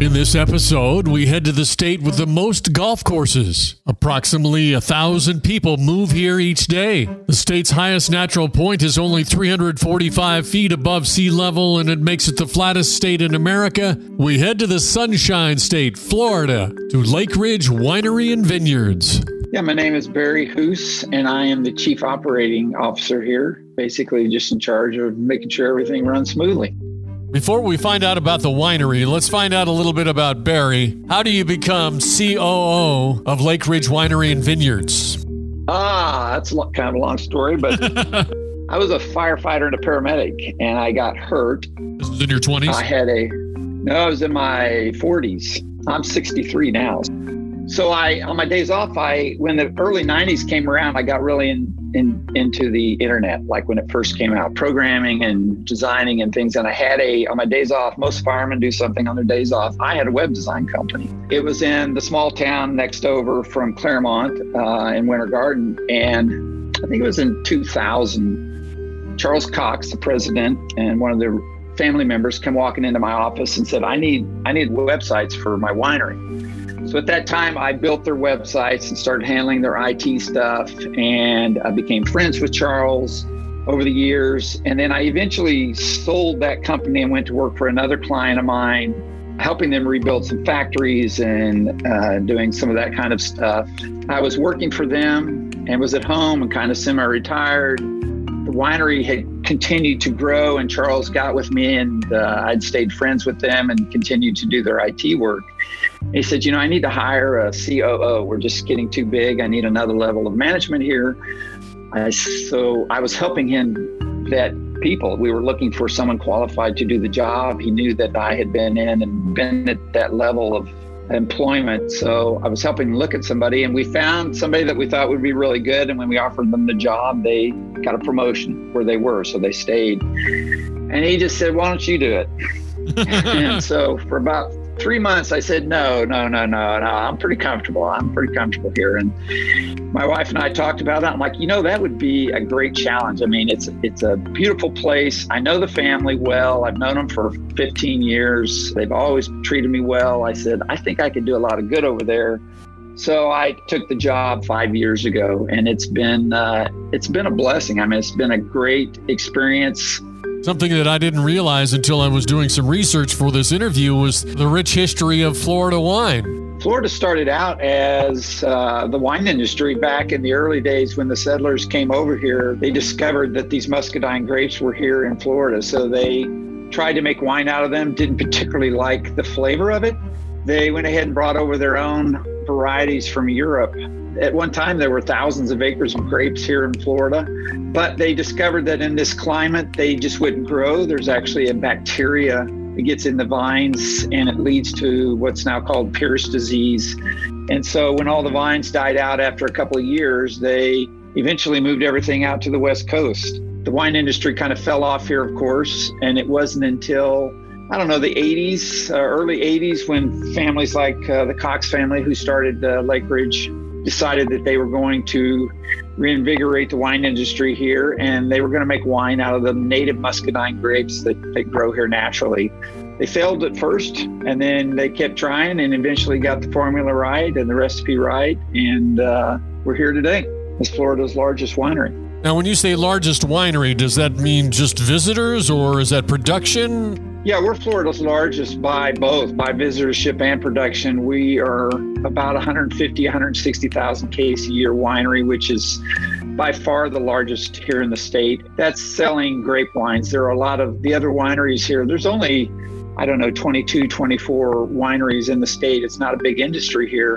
In this episode, we head to the state with the most golf courses. Approximately a thousand people move here each day. The state's highest natural point is only 345 feet above sea level, and it makes it the flattest state in America. We head to the Sunshine State, Florida, to Lakeridge Winery and Vineyards. Yeah, my name is Barry Hoos, and I am the Chief Operating Officer here, basically just in charge of making sure everything runs smoothly. Before we find out about the winery, let's find out a little bit about Barry. How do you become COO of Lakeridge Winery and Vineyards? Ah, that's kind of a long story, but I was a firefighter and a paramedic, and I got hurt. This was in your 20s? I had a, no, I was in my 40s. I'm 63 now. So I, on my days off, I, when the early 90s came around, I got really in, in, into the internet, like when it first came out, programming and designing and things. And I had a, on my days off, most firemen do something on their days off. I had a web design company. It was in the small town next over from Clermont uh, in Winter Garden. And I think it was in 2000. Charles Cox, the president, and one of the family members come walking into my office and said, I need, I need websites for my winery. So at that time, I built their websites and started handling their IT stuff. And I became friends with Charles over the years. And then I eventually sold that company and went to work for another client of mine, helping them rebuild some factories and uh, doing some of that kind of stuff. I was working for them and was at home and kind of semi retired. The winery had continued to grow, and Charles got with me, and uh, I'd stayed friends with them and continued to do their IT work. He said, You know, I need to hire a COO. We're just getting too big. I need another level of management here. I, so I was helping him vet people. We were looking for someone qualified to do the job. He knew that I had been in and been at that level of employment. So I was helping look at somebody, and we found somebody that we thought would be really good. And when we offered them the job, they got a promotion where they were. So they stayed. And he just said, Why don't you do it? and so for about three months, I said, no, no, no, no, no. I'm pretty comfortable. I'm pretty comfortable here. And my wife and I talked about that. I'm like, you know, that would be a great challenge. I mean, it's it's a beautiful place. I know the family well. I've known them for 15 years. They've always treated me well. I said, I think I could do a lot of good over there. So I took the job five years ago, and it's been uh, it's been a blessing. I mean, it's been a great experience. Something that I didn't realize until I was doing some research for this interview was the rich history of Florida wine. Florida started out as uh, the wine industry back in the early days when the settlers came over here. They discovered that these muscadine grapes were here in Florida. So they tried to make wine out of them, didn't particularly like the flavor of it. They went ahead and brought over their own varieties from Europe at one time, there were thousands of acres of grapes here in Florida, but they discovered that in this climate, they just wouldn't grow. There's actually a bacteria that gets in the vines and it leads to what's now called Pierce disease. And so, when all the vines died out after a couple of years, they eventually moved everything out to the West Coast. The wine industry kind of fell off here, of course, and it wasn't until I don't know, the 80s, uh, early 80s, when families like uh, the Cox family, who started uh, Lakeridge decided that they were going to reinvigorate the wine industry here and they were going to make wine out of the native muscadine grapes that they grow here naturally. They failed at first and then they kept trying and eventually got the formula right and the recipe right. And uh, we're here today as Florida's largest winery. Now, when you say largest winery, does that mean just visitors or is that production? Yeah, we're Florida's largest by both by visitorship and production. We are about 150, 160,000 case a year winery, which is by far the largest here in the state. That's selling grape wines. There are a lot of the other wineries here. There's only I don't know, 22, 24 wineries in the state. It's not a big industry here.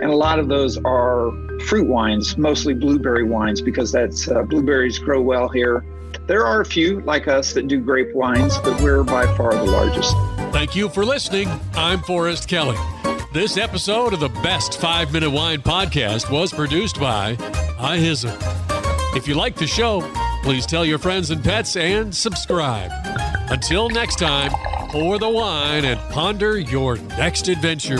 And a lot of those are fruit wines, mostly blueberry wines, because that's uh, blueberries grow well here. There are a few like us that do grape wines, but we're by far the largest. Thank you for listening. I'm Forrest Kelly. This episode of the Best Five Minute Wine Podcast was produced by iHizzle. If you like the show, Please tell your friends and pets and subscribe. Until next time, pour the wine and ponder your next adventure.